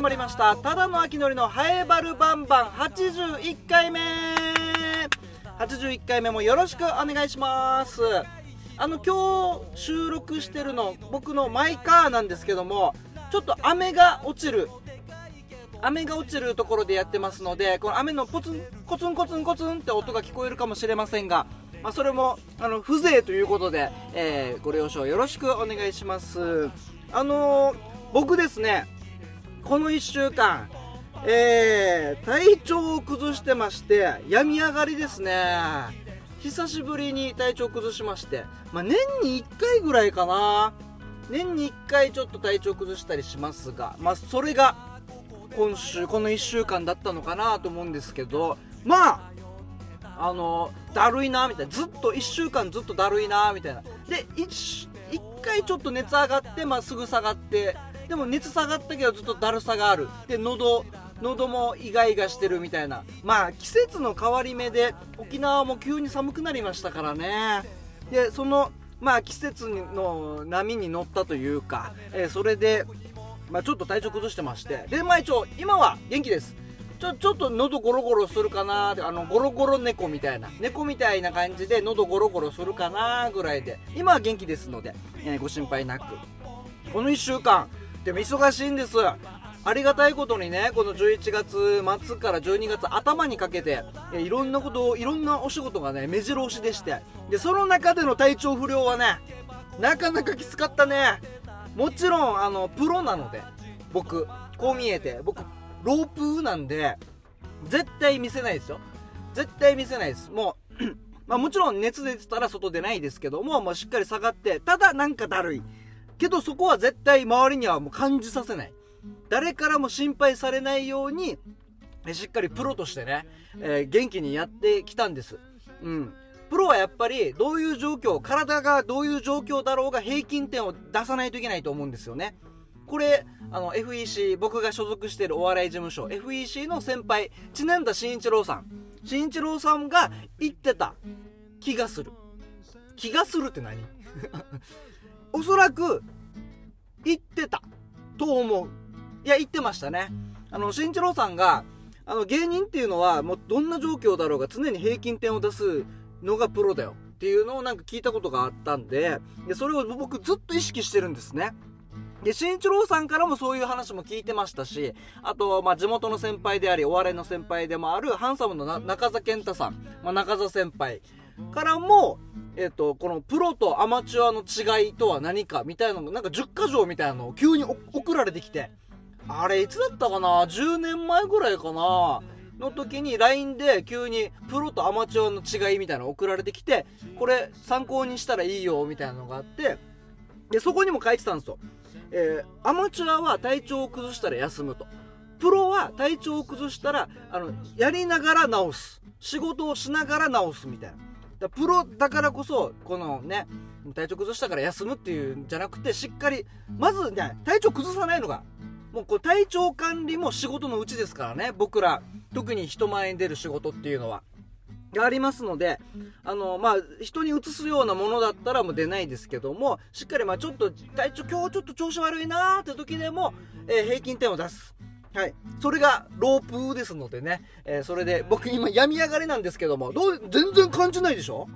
始まりました。ただの秋のりのハエバルバンバン。81回目。81回目もよろしくお願いします。あの今日収録してるの僕のマイカーなんですけどもちょっと雨が落ちる。雨が落ちるところでやってますのでこの雨のポツンコツンコツンコツンって音が聞こえるかもしれませんが、まあ、それもあの風情ということで、えー、ご了承よろしくお願いします。あのー、僕ですねこの1週間えー、体調を崩してまして病み上がりですね。久しぶりに体調崩しまして、まあ、年に1回ぐらいかな。年に1回ちょっと体調崩したりしますが、まあ、それが今週この1週間だったのかなと思うんですけどまああのだるいなみたいな。ずっと1週間ずっとだるいなみたいな。で 1, 1回ちょっと熱上がって、まあ、すぐ下がってでも熱下がったけどずっとだるさがある。で喉喉もイガイガしてるみたいな。まあ季節の変わり目で沖縄も急に寒くなりましたからね。でそのまあ季節の波に乗ったというか、えー、それでまあ、ちょっと体調崩してまして。でまあ一応今は元気です。ちょちょっと喉ゴロゴロするかなあのゴロゴロ猫みたいな。猫みたいな感じで喉ゴロゴロするかなぐらいで。今は元気ですので、えー、ご心配なく。この1週間でも忙しいんです。ありがたいことにねこの11月末から12月頭にかけていろんなことをいろんなお仕事がね目白押しでして。でその中での体調不良はねなかなかきつかったね。もちろんあのプロなので僕こう見えて僕ロープなんで絶対見せないですよ。絶対見せないです。もう まあもちろん熱出てたら外出ないですけども、まあ、しっかり下がってただなんかだるい。けどそこは絶対周りにはもう感じさせない誰からも心配されないようにしっかりプロとしてね、えー、元気にやってきたんですうんプロはやっぱりどういう状況、体がどういう状況だろうが平均点を出さないといけないと思うんですよね。これ、あの、FEC、僕が所属しているお笑い事務所、FEC の先輩、知念田慎一郎さん。慎一郎さんが言ってた気がする。気がするって何？おそらく、言ってた。と思う。いや、言ってましたね。あの、慎一郎さんが、あの、芸人っていうのは、もうどんな状況だろうが常に平均点を出すのがプロだよ。っていうのをなんか聞いたことがあったんででそれを僕ずっと意識してるんですね。で、新一郎さんからもそういう話も聞いてましたし、あと、まあ、地元の先輩であり、お笑いの先輩でもある、ハンサムの中澤健太さん、まあ、中澤先輩。からも、えっ、と、このプロとアマチュアの違いとは何かみたいなのなんか10箇条みたいなのを急に送られてきて、あれ、いつだったかな ?10 年前ぐらいかな？の時に LINE で急にプロとアマチュアの違いみたいなの送られてきて、これ参考にしたらいいよみたいなのがあって、で、そこにも書いてたんですよ。えー、アマチュアは体調を崩したら休むと。プロは体調を崩したら、あの、やりながら治す。仕事をしながら治すみたいな。だプロだからこそ、このね、体調崩したから休むっていうんじゃなくて、しっかり、まずね、体調崩さないのが、もうこう体調管理も仕事のうちですからね、僕ら。特に人前に出る仕事っていうのは。がありますので、あの、まあ、人に移すようなものだったらもう出ないですけども、しっかりまあちょっと、体調、今日ちょっと調子悪いなーって時でも、えー、平均点を出す。はい。それがロープですのでね、えー、それで僕今病み上がりなんですけども、どう、全然感じないでしょ？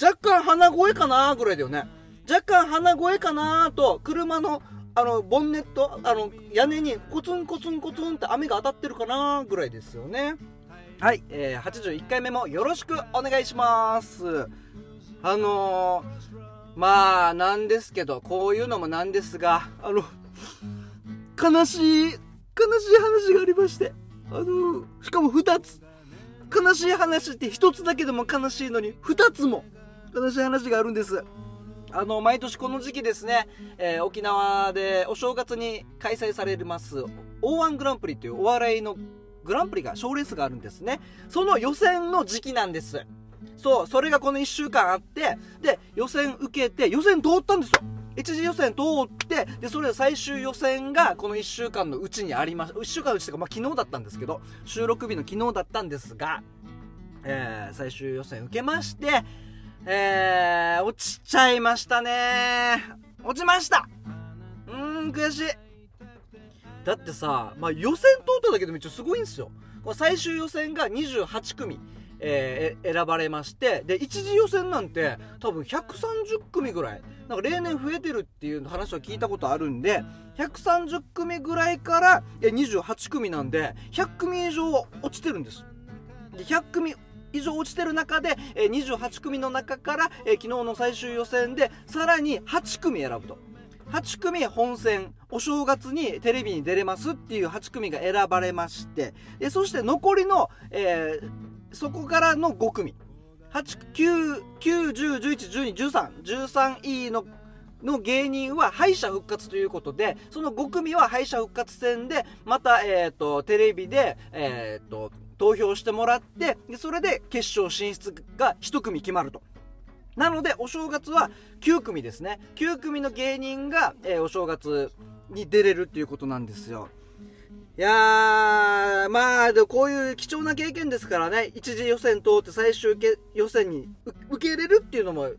若干鼻声かなーぐらいだよね。若干鼻声かなーと、車のあの、ボンネット、あの、屋根にコツンコツンコツンって雨が当たってるかなぐらいですよね。はい、えー、81回目もよろしくお願いします。あのー、まあ、なんですけど、こういうのもなんですが、あの、悲しい、悲しい話がありまして、あのしかも2つ。悲しい話って1つだけでも悲しいのに、2つも。悲しい話があるんです。あの毎年この時期ですね、えー、沖縄でお正月に開催されます O1 グランプリというお笑いのグランプリが賞レースがあるんですね。その予選の時期なんです。そうそれがこの1週間あってで予選受けて予選通ったんですよ。一次予選通ってでそれで最終予選がこの1週間のうちにありました1週間のうちというか、まあ、昨日だったんですけど収録日の昨日だったんですが、えー、最終予選受けましてえー、落ちちゃいましたね。落ちました。うーん、悔しい。だってさ、まあ、予選通っただけでめっちゃすごいんですよ。この最終予選が28組。えー、選ばれましてで一次予選なんて多分130組ぐらい。なんか例年増えてるっていう話は聞いたことあるんで130組ぐらいから28組なんで100組以上落ちてるんです。で100組以上落ちてる中で28組の中から昨日の最終予選でさらに8組選ぶと。8組本戦お正月にテレビに出れますっていう8組が選ばれまして。でそして残りの、えー、そこからの5組。89101111313位のの芸人は敗者復活ということでその5組は敗者復活戦でまた、えーと、テレビで、えーと投票してもらってそれで決勝進出が1組決まると。なのでお正月は9組ですね。9組の芸人が、えー、お正月に出れるっていうことなんですよ。いやー、まあ、でこういう貴重な経験ですからね、一次予選通って最終予選に受け入れるっていうのも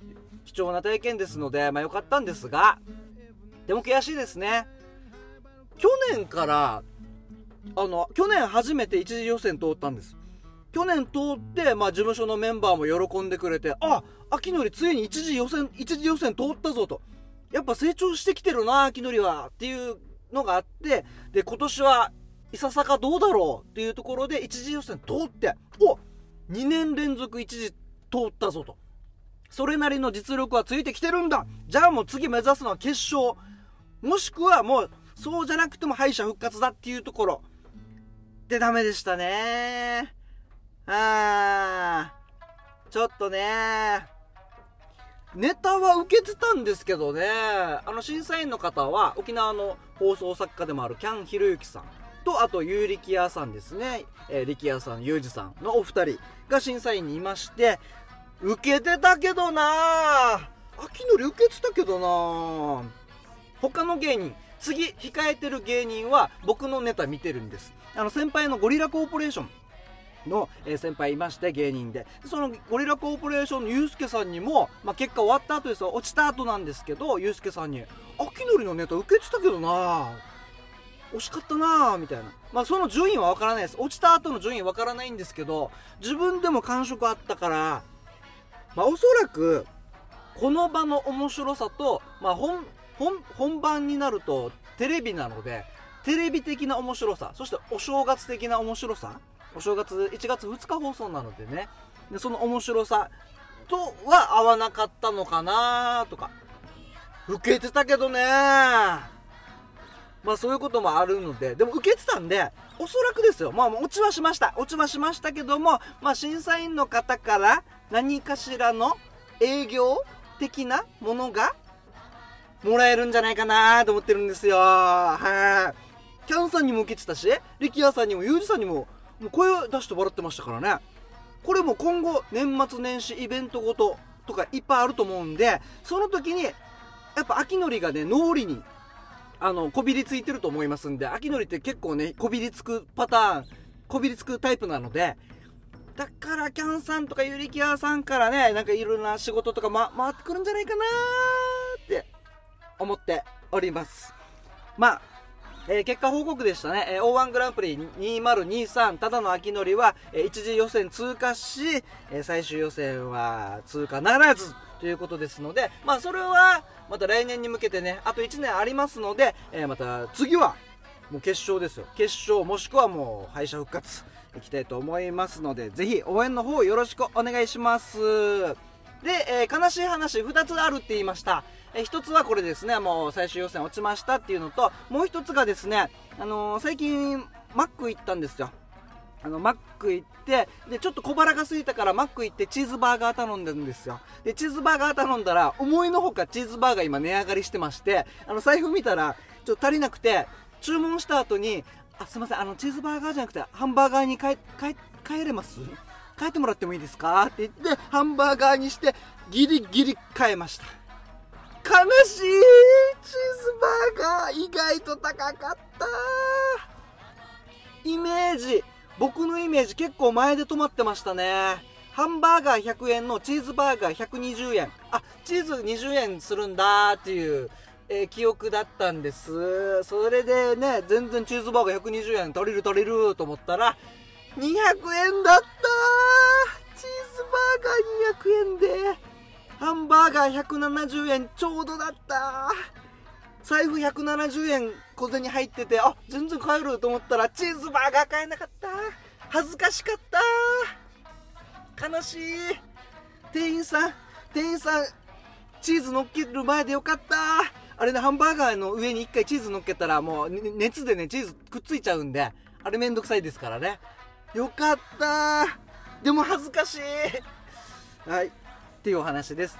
貴重な体験ですので、まあ良かったんですが、でも悔しいですね。去年から、あの、去年初めて一次予選通ったんです。去年通って、まあ、事務所のメンバーも喜んでくれて、あ、秋のりついに一次予選、一次予選通ったぞと。やっぱ成長してきてるな、秋のりは。っていうのがあって、で、今年はいささかどうだろうっていうところで一次予選通って、お !2 年連続一次通ったぞと。それなりの実力はついてきてるんだじゃあもう次目指すのは決勝。もしくはもう、そうじゃなくても敗者復活だっていうところ。で、ダメでしたねあー、ちょっとねネタは受けてたんですけどね、あの審査員の方は沖縄の放送作家でもあるキャン・ヒロユキさんと、あと、ゆうりきやさんですね。えー、力也さん、ゆうじさんのお二人が審査員にいまして、受けてたけどな秋のり受けてたけどな他の芸人、次控えてる芸人は僕のネタ見てるんです。あの、先輩のゴリラコーポレーション。の、先輩いまして芸人でそのゴリラコーポレーションのユうスケさんにも、まあ、結果終わった後ですよ落ちた後なんですけどユうスケさんに「秋のりのネタ受けてたけどな惜しかったなみたいな。まあその順位はわからないです。落ちた後の順位わからないんですけど、自分でも感触あったから、まあおそらく、この場の面白さと、まあ本、本、本番になるとテレビなので、テレビ的な面白さ、そしてお正月的な面白さ、お正月1月2日放送なのでね、でその面白さとは合わなかったのかなとか、受けてたけどねまあそういうこともあるので、でも受けてたんで、おそらくですよ。まあ落ちはしました。落ちはしましたけども、まあ審査員の方から何かしらの営業的なものがもらえるんじゃないかなと思ってるんですよ。はい。キャンさんにも受けてたし、力也さんにも、ユージさんにも、もう声を出してもらってましたからね。これも今後、年末年始イベントごととかいっぱいあると思うんで、その時に、やっぱ秋のりがね、脳裏にあの、こびりついてると思いますんで、秋のりって結構ね、こびりつくパターン、こびりつくタイプなので、だからキャンさんとかユリキアさんからね、なんかいろんな仕事とか、ま、回ってくるんじゃないかなーって思っております。まあ、えー、結果報告でしたね、えー、O1 グランプリ2023ただの秋のりは、えー、一次予選通過し、え、最終予選は通過ならずということですので、まあそれはまた来年に向けてね、あと1年ありますので、えー、また次はもう決勝ですよ。決勝もしくはもう敗者復活いきたいと思いますので、ぜひ応援の方よろしくお願いします。で、えー、悲しい話2つあるって言いました。え、1つはこれですね、もう最終予選落ちましたっていうのと、もう1つがですね、あのー、最近マック行ったんですよ。あの、マック行って、で、ちょっと小腹が空いたからマック行ってチーズバーガー頼んでるんですよ。で、チーズバーガー頼んだら、思いのほかチーズバーガー今値上がりしてまして、あの、財布見たら、ちょっと足りなくて、注文した後に、あ、すいません、あの、チーズバーガーじゃなくて、ハンバーガーに変え、れます？変えてもらってもいいですか？って言って、ハンバーガーにして、ギリギリ変えました。悲しい！チーズバーガー意外と高かった。イメージ。僕のイメージ結構前で止まってましたね。ハンバーガー100円のチーズバーガー120円。あ、チーズ20円するんだっていうえー記憶だったんですそれでね全然チーズバーガー120円足りる足りると思ったら200円だったチーズバーガー200円でハンバーガー170円ちょうどだった財布170円小銭入っててあ全然買えると思ったらチーズバーガー買えなかった。恥ずかしかった。悲しい。店員さん店員さんチーズ乗っける前でよかった。あれねハンバーガーの上に一回チーズ乗っけたらもう熱でねチーズくっついちゃうんであれめんどくさいですからね。よかった。でも恥ずかしい。はい。っていうお話です。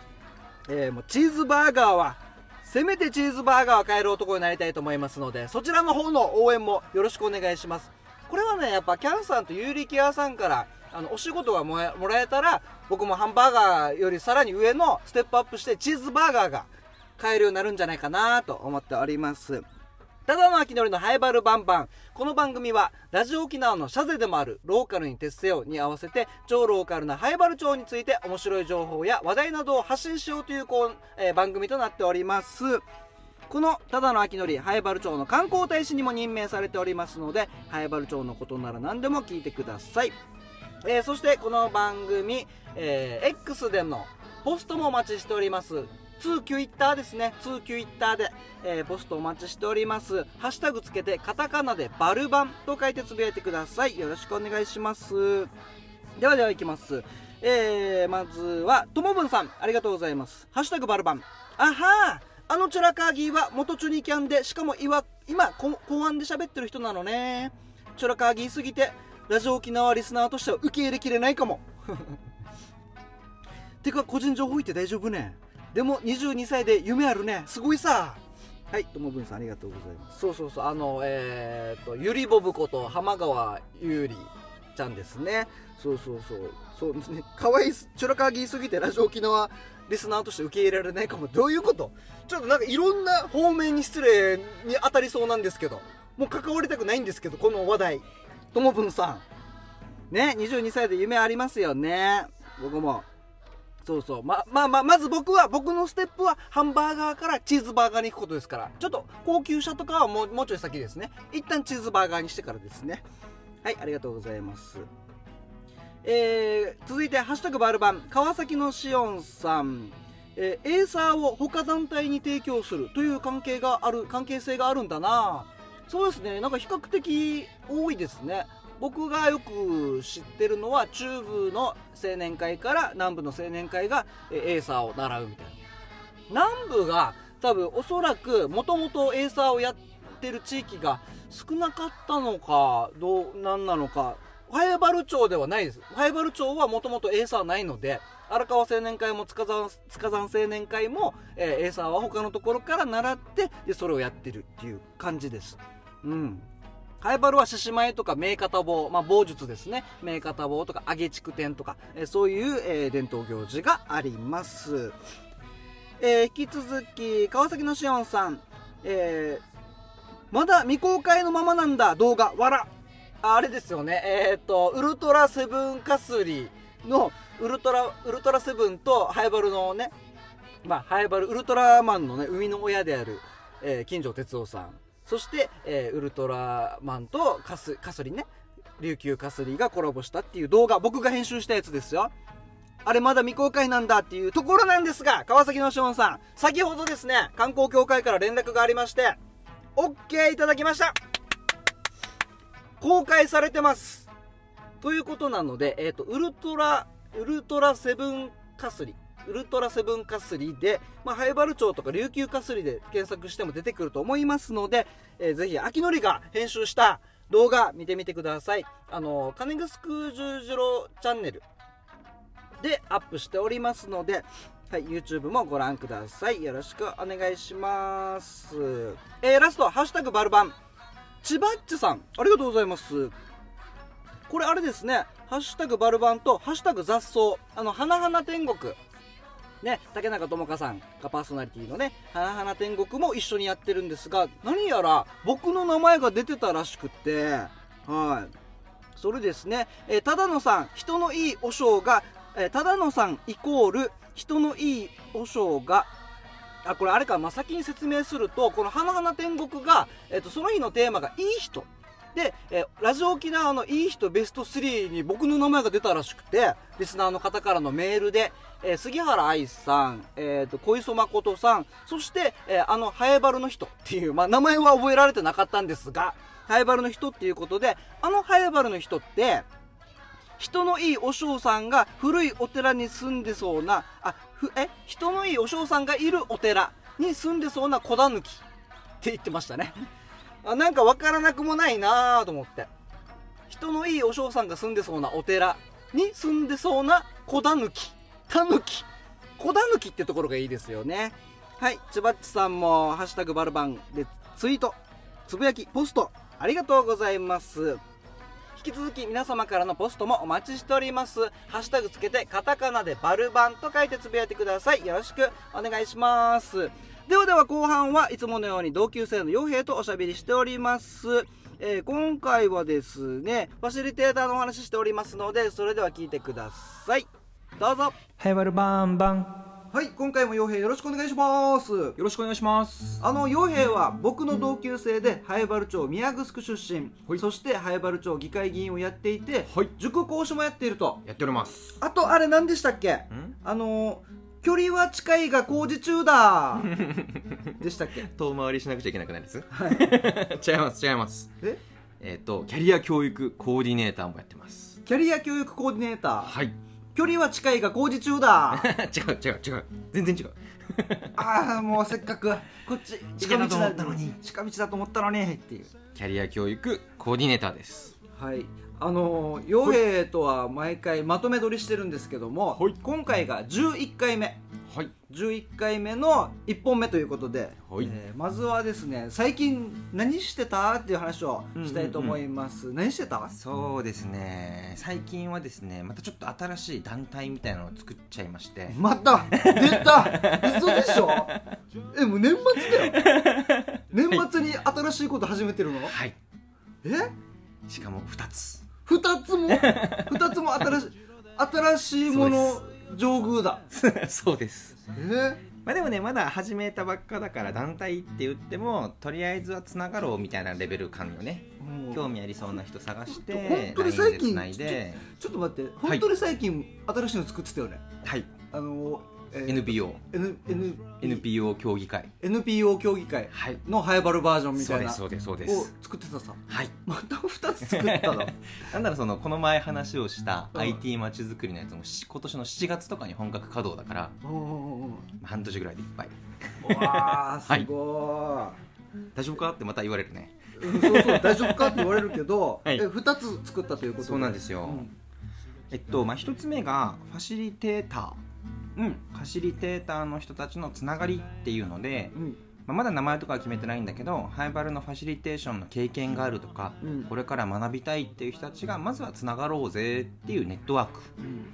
えーもうチーズバーガーはせめてチーズバーガーを買える男になりたいと思いますのでそちらの方の応援もよろしくお願いしますこれはねやっぱキャンさんとユーリケアさんからあのお仕事がもらえたら僕もハンバーガーよりさらに上のステップアップしてチーズバーガーが買えるようになるんじゃないかなと思っておりますただの秋のりのハイバルバンバン。この番組は、ラジオ沖縄のシャゼでもある、ローカルに徹せよに合わせて、超ローカルなハイバル町について面白い情報や話題などを発信しようというこう、えー番組となっております。このただの秋のりハイバル町の観光大使にも任命されておりますのでハイバル町のことなら何でも聞いてください、えーそしてこの番組、えー X でのポストもお待ちしております通キュイッターですね。通キュイッターで、えーポストお待ちしております。ハッシュタグつけてカタカナでバルバンと書いてつぶやいてください。よろしくお願いします。ではではいきます。えー、まずはともぶんさんありがとうございます。ハッシュタグバルバン。あはーあのチュラカーギーは元チュニキャンでしかもいわ今公安で喋ってる人なのね。チュラカーギーすぎてラジオ沖縄リスナーとしては受け入れきれないかも。てか個人情報言って大丈夫ね。でも22歳で夢あるね。すごいさ。はいともぶんさんありがとうございます。そうそうそうあのえー、っとゆりぼぶこと浜川ゆりちゃんですね。そうそうそう。そうですね可愛いすチュラカーギーすぎてラジオ沖縄リスナーとして受け入れられないかも。どういうこと？ちょっとなんかいろんな方面に失礼に当たりそうなんですけど。もう関わりたくないんですけどこの話題。ともぶん。さんね22歳で夢ありますよね。僕も。そうそう。ままあまあまず僕は僕のステップはハンバーガーからチーズバーガーに行くことですから。ちょっと高級車とかはもうもうちょい先ですね。一旦チーズバーガーにしてからですね。はいありがとうございます。えー続いて「ハッシュタグバルバン」川崎のしおんさん、えーエーサーを他団体に提供する。という関係がある関係性があるんだな。そうですね。なんか比較的多いですね。僕がよく知ってるのは中部の青年会から南部の青年会がエーサーを習うみたいな。南部が多分おそらくもともとエーサーをやってる地域が少なかったのかどうなんなのか。ハイバル町ではないです。ハイバル町はもともとエーサーないので荒川青年会も塚山塚山青年会も、えーエーサーは他のところから習ってでそれをやってるっていう感じです。うん。ハイバルは獅子舞とか名方棒、まあ、棒術ですね。名方棒とか揚げ竹天とか、えそういう、え伝統行事があります、えー引き続き川崎のしおんさん、えーまだ未公開のままなんだ動画わらあれですよね。えっ、とウルトラセブンカスリのウルトラウルトラセブンとハイバルのねまあハイバルウルトラマンのね生みの親である、えー金城哲夫さん。そして、えーウルトラマンとカスカスリね。琉球カスリがコラボしたっていう動画。僕が編集したやつですよ。あれまだ未公開なんだっていうところなんですが川崎のショーンさん。先ほどですね観光協会から連絡がありまして OK いただきました。公開されてます。ということなので、えっ、と、ウルトラ、ウルトラセブンカスリ、ウルトラセブンカスリで、まあ、ハイバル町とか琉球カスリで検索しても出てくると思いますので、えーぜひ、秋のりが編集した動画見てみてください。あの、金グスク十字路チャンネルでアップしておりますので、はい、YouTube もご覧ください。よろしくお願いします。えーラスト、ハッシュタグバルバン。千葉っちさん、ありがとうございます。これあれですね、ハッシュタグバルバンとハッシュタグ雑草、あの、花々天国。ね、竹中智香さんがパーソナリティのね、花々天国も一緒にやってるんですが、何やら僕の名前が出てたらしくって、はい。それですね、えー、ただのさん、人のいいお尚が、えー、ただのさんイコール、人のいいお尚が、あこれあれか、まあ、先に説明するとこの「花々天国が」えっと、その日のテーマが「いい人」で、えーラジオ沖縄のいい人ベスト3に僕の名前が出たらしくてリスナーの方からのメールで、えー杉原愛さん、えー、と小磯誠さんそして、えーあのハエバルの人っていう、まあ、名前は覚えられてなかったんですがハエバルの人っていうことであのハエバルの人って人のいいお嬢さんが古いお寺に住んでそうなあふえ人のいいお嬢さんがいるお寺に住んでそうな小狸って言ってましたね。あなんか分からなくもないなと思って。人のいいお嬢さんが住んでそうなお寺に住んでそうな小狸タヌキ小狸ってところがいいですよね。はい。ちばっちさんも「ハッシュタグバルバン」でツイートつぶやきポスト。ありがとうございます。引き続き皆様からのポストもお待ちしております。ハッシュタグつけてカタカナでバルバンと書いてつぶやいてください。よろしくお願いします。ではでは後半はいつものように同級生の傭兵とおしゃべりしております。えー今回はですねファシリテーターのお話ししておりますのでそれでは聞いてください。どうぞ。ハイバルバンバン。はい今回も傭兵よろしくお願いします。よろしくお願いします。あの傭兵は僕の同級生で灰原町宮城出身、はい。そして灰原町議会議員をやっていて、はい。塾講師もやっていると。やっております。あとあれ何でしたっけ？ん？あの距離は近いが工事中だ。でしたっけ？遠回りしなくちゃいけなくないですはい。違います違います。え？えっ、とキャリア教育コーディネーターもやってます。キャリア教育コーディネーター？はい。距離は近いが工事中だ。違う違う違う。全然違う。ああもうせっかく。こっち近道だと思ったのに。近道だと思ったのに。っていう。キャリア教育コーディネーターです。はいあの傭兵とは毎回まとめ撮りしてるんですけども、はい。今回が11回目。はい。11回目の1本目ということで、はい。えーまずはですね最近何してたっていう話をしたいと思います、何してた？そうですね。最近はですねまたちょっと新しい団体みたいなのを作っちゃいまして。また？出た？嘘でしょ？えもう年末だよ。年末に新しいこと始めてるの、はい。え？しかも2つ二つも 二つも新しい新しいもの上宮だ。そうです。え？まあでもねまだ始めたばっかだから団体って言ってもとりあえずはつながろうみたいなレベル感よね。興味ありそうな人探して本当に最近ちょっと待って本当に最近新しいの作ってたよね、はい。あの、えー NPO N N NPO 協議会。NPO 協議会はい。のハイバルバージョンみたいな。そうですそうですそうでをす作ってたさ。はい。また2つ作ったの。なんだろうそのこの前話をしたうん。IT まちづくりのやつもし今年の7月とかに本格稼働だから半年ぐらいでいっぱい。うんわあすご大丈夫かってまた言われるね。そうそう大丈夫かって言われるけど、はい。え2つ作ったということで。そうなんですよ。うん。えっとまあ一つ目がファシリテーターうん。ファシリテーターの人たちのつながりっていうので、うん。まあ、まだ名前とかは決めてないんだけどハイバルのファシリテーションの経験があるとか、うん。これから学びたいっていう人たちがまずはつながろうぜっていうネットワーク。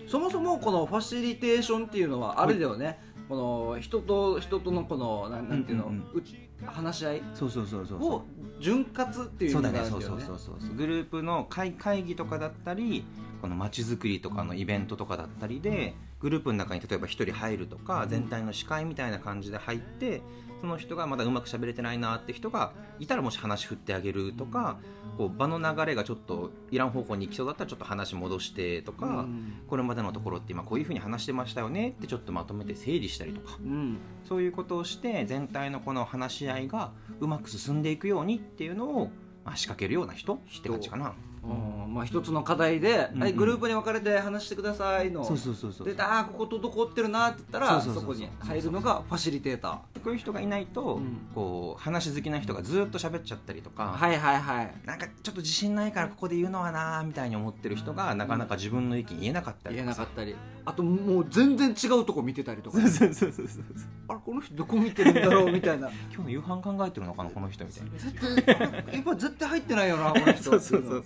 そもそもこのファシリテーションっていうのはあれだよね、この人と人とのこのなんなんていうの、うんうんう話し合い？そうそうそうそうを潤滑っていう意そう味だねそうだそうそうそう。グループの会会議とかだったりこの街づくりとかのイベントとかだったりでグループの中に例えば1人入るとか全体の司会みたいな感じで入ってその人がまだうまく喋れてないなって人がいたらもし話振ってあげるとかこう場の流れがちょっといらん方向に行きそうだったらちょっと話戻してとか、うん。これまでのところって今こういうふうに話してましたよねってちょっとまとめて整理したりとか。うん。そういうことをして全体のこの話し合いがうまく進んでいくようにっていうのを、まあ、仕掛けるような人って感じかな。うん。まあ一つの課題で、うん。うん。はい、グループに分かれて話してくださいの。そうそうそうそう。でああここ滞ってるなって言ったらそうそうそうそう。そこに入るのがファシリテーター。こういう人がいないと、うん。こう話好きな人がずっと喋っちゃったりとか、はいはいはい。なんかちょっと自信ないからここで言うのはなーみたいに思ってる人がなかなか自分の意見言えなかったり言えなかったり。あともう全然違うとこ見てたりとか。そうそうそうそうそう。あれこの人どこ見てるんだろうみたいな。今日の夕飯考えてるのかなこの人みたいな。絶対今絶対入ってないよなこの人そうそうそうう。ん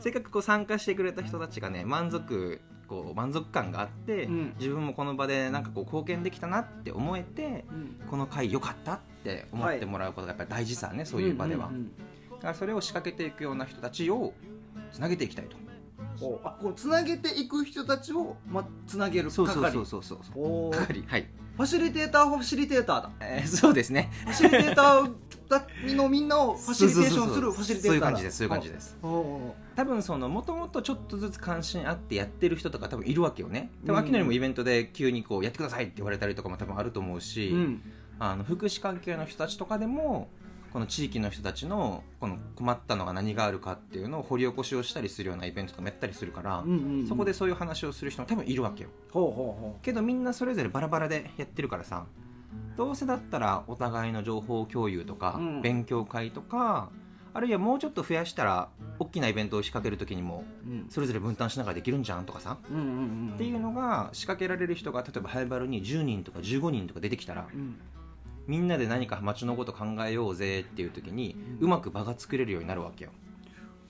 せっかくこう参加してくれた人たちがね満足こう満足感があって、うん。自分もこの場でなんかこう貢献できたなって思えてうん。この回良かったって思ってもらうことがやっぱり大事さね、そういう場では、だからそれを仕掛けていくような人たちをつなげていきたいとおあこうつなげていく人たちを、ま、つなげるそう係そうそうそうそう。おー。係はい、ファシリテーターファシリテーター。だえー そうですね。ファシリテーターだのみんなを ファシリテーションするファシリテーターだ。そういう感じです。そういう感じです。多分そのもともとちょっとずつ関心あってやってる人とか多分いるわけよね。でもうん秋野にもイベントで急にこうやってくださいって言われたりとかも多分あると思うし、うん。あの福祉関係の人たちとかでもこの地域の人たちのこの困ったのが何があるかっていうのを掘り起こしをしたりするようなイベントとかもやったりするから、そこでそういう話をする人も多分いるわけよ。ほうほうほけどみんなそれぞれバラバラでやってるからさどうせだったらお互いの情報共有とか、うん。勉強会とかあるいはもうちょっと増やしたら大きなイベントを仕掛ける時にもそれぞれ分担しながらできるんじゃんとかさ、っていうのが仕掛けられる人が例えばハイバルに10人とか15人とか出てきたらうんみんなで何か街のこと考えようぜっていう時にうまく場が作れるようになるわけよ、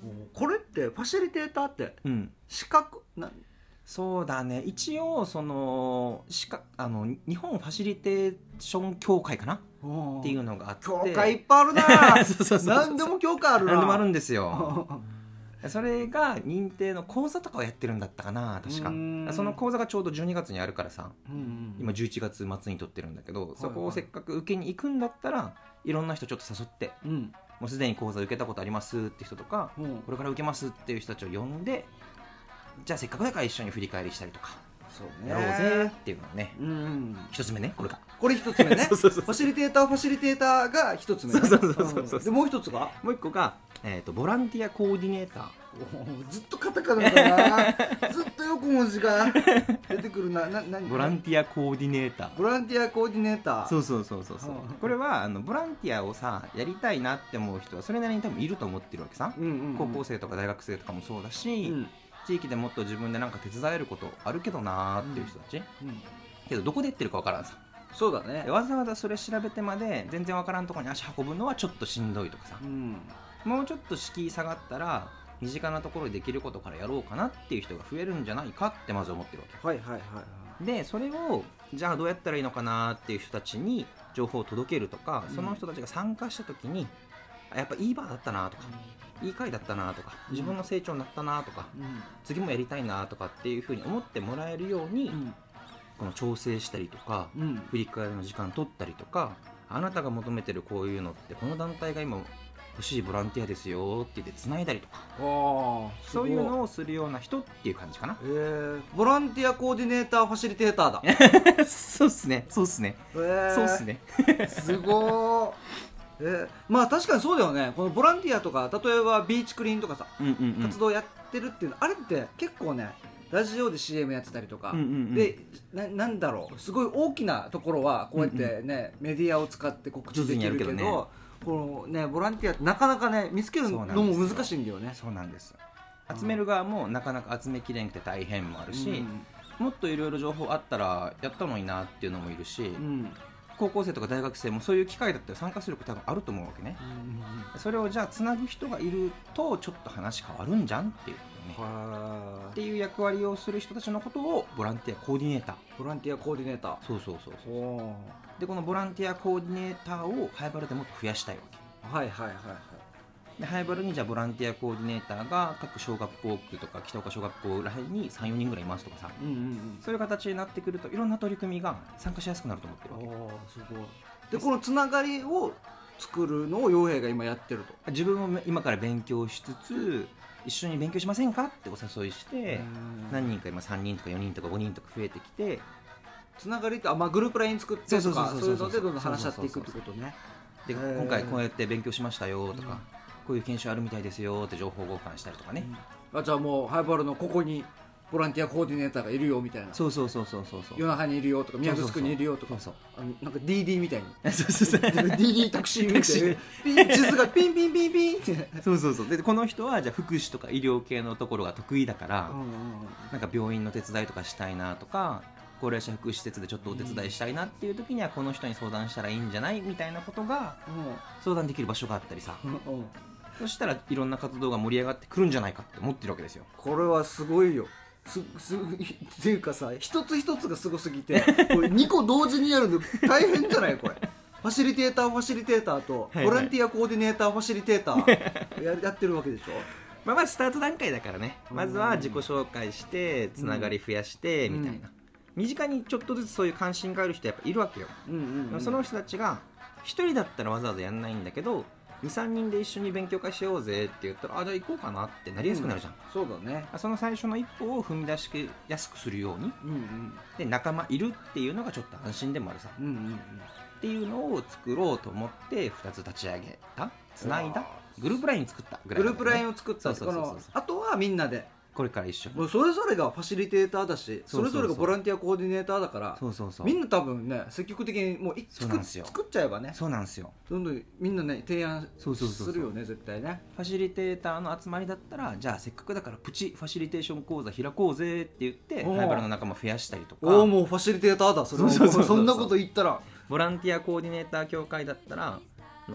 おこれってファシリテーターってうん、資格？なそうだね。一応そのしかあの日本ファシリテーション協会かな？っていうのがあって。教会いっぱいあるな。何でも教会あるな。何でもあるんでですよ それが認定の講座とかをやってるんだったかな確か。その講座がちょうど12月にあるからさ今今11月末に撮ってるんだけどそこをせっかく受けに行くんだったらいろんな人ちょっと誘ってうん。もうすでに講座受けたことありますって人とかうん。これから受けますっていう人たちを呼んでじゃあせっかくだから一緒に振り返りしたりとかそうやろうぜっていうのをねうん。一つ目ねこれが。これ一つ目ね。そうそうそうファシリテーターファシリテーターが一つ目ねそうそうそうそうそうんでもう一つがもう一個が、えー、とボランティアコーディネーターずっとカタカナだなずっと横文字が出てくるなな何ボランティアコーディネーターボランティアコーディネーターそうそうそうそうそううんこれはあのボランティアをさやりたいなって思う人はそれなりに多分いると思ってるわけさ、うんうんうん高校生とか大学生とかもそうだし、うん地域でもっと自分でなんか手伝えることあるけどなーっていう人たち、うん。けどどこでやってるかわからんさ。そうだね。でわざわざそれ調べてまで全然わからんところに足運ぶのはちょっとしんどいとかさ。うん。もうちょっと敷居下がったら身近なところでできることからやろうかなっていう人が増えるんじゃないかってまず思ってるわけ。はいはいはいはい。でそれをじゃあどうやったらいいのかなっていう人たちに情報を届けるとか、うん。その人たちが参加した時にあやっぱいい場だったなとかいい回だったなとかうん。自分の成長になったなとか、うん。次もやりたいなとかっていうふうに思ってもらえるように、うん。この調整したりとかうん。振り返りの時間取ったりとかあなたが求めてるこういうのってこの団体が今欲しいボランティアですよって言って繋いだりとかそういうのをするような人っていう感じかな。えー、ボランティアコーディネーターファシリテーターだ。そうっすね。そうっすね。えー。そうっすね。すごーえーまあ確かにそうだよね。このボランティアとか例えばビーチクリーンとかさうんうんうん。活動やってるっていうの、あれって結構ねラジオで CM やってたりとか、うんうんうん。でななんだろう。すごい大きなところはこうやってね、メディアを使って告知できるけど上手にやるけどね。このねボランティアってなかなかね見つけるのも難しいんだよね。そうなんです。集める側もなかなか集めきれんくて大変もあるし、もっといろいろ情報あったらやったのになっていうのもいるし、うんうん高校生とか大学生もそういう機会だったら参加すること多分あると思うわけね。それをじゃあつなぐ人がいるとちょっと話変わるんじゃんっていうことねはっていう役割をする人たちのことをボランティアコーディネーター。ボランティアコーディネーター。そうそうそうそうおでこのボランティアコーディネーターをハイバルでもっと増やしたいわけ。はいはいはいはいでハイバルにじゃあボランティアコーディネーターが各小学校区とか北岡小学校らへんに34人ぐらいいますとかさ。うんうんうん。そういう形になってくるといろんな取り組みが参加しやすくなると思ってるわけ。おーすごい。でこのつながりを作るのを傭兵が今やってると。自分も今から勉強しつつ一緒に勉強しませんかってお誘いして何人か今3人とか4人とか5人とか増えてきてつながりってあ、まあ、グループライン作ってとかそういうのでどんどん話し合っていくってことね。で今回こうやって勉強しましたよとか、うんこういう研修あるみたいですよって情報交換したりとかね、あじゃあもうハイバルのここにボランティアコーディネーターがいるよみたいな。そうそうそうそうそうそう。夜中にいるよとか宮城区にいるよとかそうそうあのなんか DD みたいに。そうそうそう DD タクシーみたいに地図がピンピンピンピンってそうそうそうでこの人はじゃあ福祉とか医療系のところが得意だから、うんうんうんなんか病院の手伝いとかしたいなとか高齢者福祉施設でちょっとお手伝いしたいなっていう時にはこの人に相談したらいいんじゃないみたいなことが相談できる場所があったりさうんうんそしたらいろんな活動が盛り上がってくるんじゃないかって思ってるわけですよ。これはすごいよ。すすっていうかさ一つ一つがすごすぎてこれ2個同時にやるの大変じゃない？これ。ファシリテーターファシリテーターとボランティアコーディネーターファシリテーター ややってるわけでしょ？まあまずスタート段階だからね。まずは自己紹介してつながり増やしてみたいな、身近にちょっとずつそういう関心がある人やっぱいるわけよ、うんうんうん。その人たちが一人だったらわざわざやんないんだけど23人で一緒に勉強会しようぜって言ったらあじゃあ行こうかなってなりやすくなるじゃん、そうだね。その最初の一歩を踏み出しやすくするように。うんうんで仲間いるっていうのがちょっと安心でもあるさ。うんうんうん。っていうのを作ろうと思って2つ立ち上げた？つないだ？グループライン作ったぐらいグループラインをを作ったそうそうそうそうあとはみんなでこれから一緒。にもうそれぞれがファシリテーターだしそうそうそう。それぞれがボランティアコーディネーターだからそうそうそう。みんな多分ね積極的にもういうなんですよ。作っちゃえばね。そうなんですよ。どんどんみんなね提案そうそうそうそう。するよね絶対ね。ファシリテーターの集まりだったらじゃあせっかくだからプチファシリテーション講座開こうぜって言っておー。ハイバルの仲間増やしたりとか。おおもうファシリテーターだそれは。そうそうそうそう。そんなこと言ったら。ボランティアコーディネーター協会だったら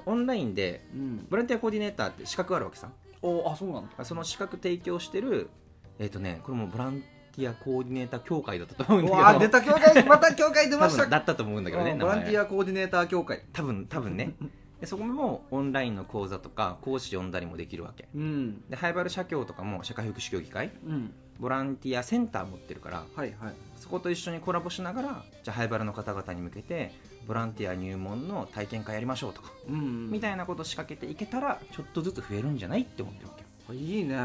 オンラインでうん。ボランティアコーディネーターって資格あるわけさ。おあそうなんだその資格提供してるえっ、とねこれもボランティアコーディネーター協会だったと思うんだけど。うわ出た協会 また協会出ま多した。分だったと思うんだけどねうんボランティアアコーディネーター協会。多分多分ね。でそこもオンラインの講座とか講師呼んだりもできるわけ。うん。でハイバル社協とかも社会福祉協議会。うん。ボランティアセンター持ってるからはいはい。そこと一緒にコラボしながらじゃあハイバルの方々に向けてボランティア入門の体験会やりましょうとか、うんうん。みたいなこと仕掛けていけたらちょっとずつ増えるんじゃないって思ってるわけよ。いいね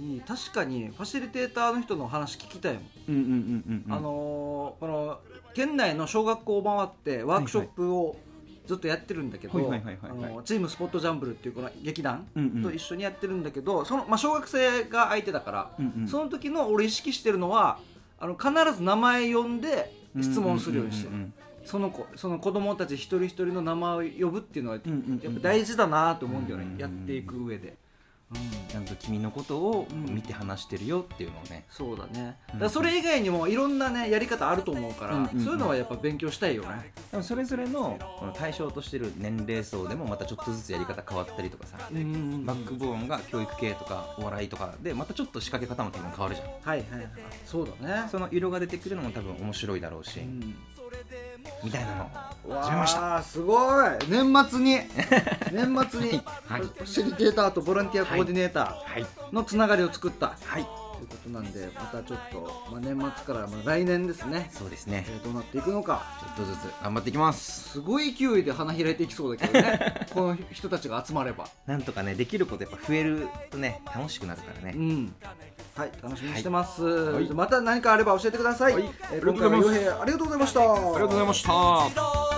いい確かにファシリテーターの人の話聞きたいもん、うんうんうんうんあのーこの県内の小学校を回ってワークショップをずっとやってるんだけどチームスポットジャンブルっていうこの劇団うんうん。と一緒にやってるんだけど、そのまあ、小学生が相手だから、うんうん。その時の俺意識してるのはあの必ず名前呼んで質問するようにしてる、んんその子その子供たち一人一人の名前を呼ぶっていうのはうんうんうんやっぱ大事だなと思うんだよね、うんやっていく上で、うんちゃんと君のことをうん。見て話してるよっていうのをね、そうだね、うん。だそれ以外にもいろんなねやり方あると思うから、そういうのはやっぱ勉強したいよね。でもそれぞれのこの対象としてる年齢層でもまたちょっとずつやり方変わったりとかさ、うんバックボーンが教育系とかお笑いとかでまたちょっと仕掛け方も多分変わるじゃん。はいはいはい。そうだね。その色が出てくるのも多分面白いだろうし、うんみたいなの。わ始めました。あすごい。年末に 年末にはい。シリテーターとボランティアコーディネータはい。ーのつながりを作った。はい。ということなんでまたちょっと、まあ、年末からまあ来年ですね、そうですね。えーどうなっていくのか。ちょっとずつ頑張っていきます。すごい勢いで花開いていきそうだけどね。この人たちが集まれば。なんとかねできることやっぱ増えるとね楽しくなるからね、うんはい楽しみにしてます、はい。また何かあれば教えてください、はい。えー今回はありがとうございます。洋平ありがとうございました。ありがとうございました。白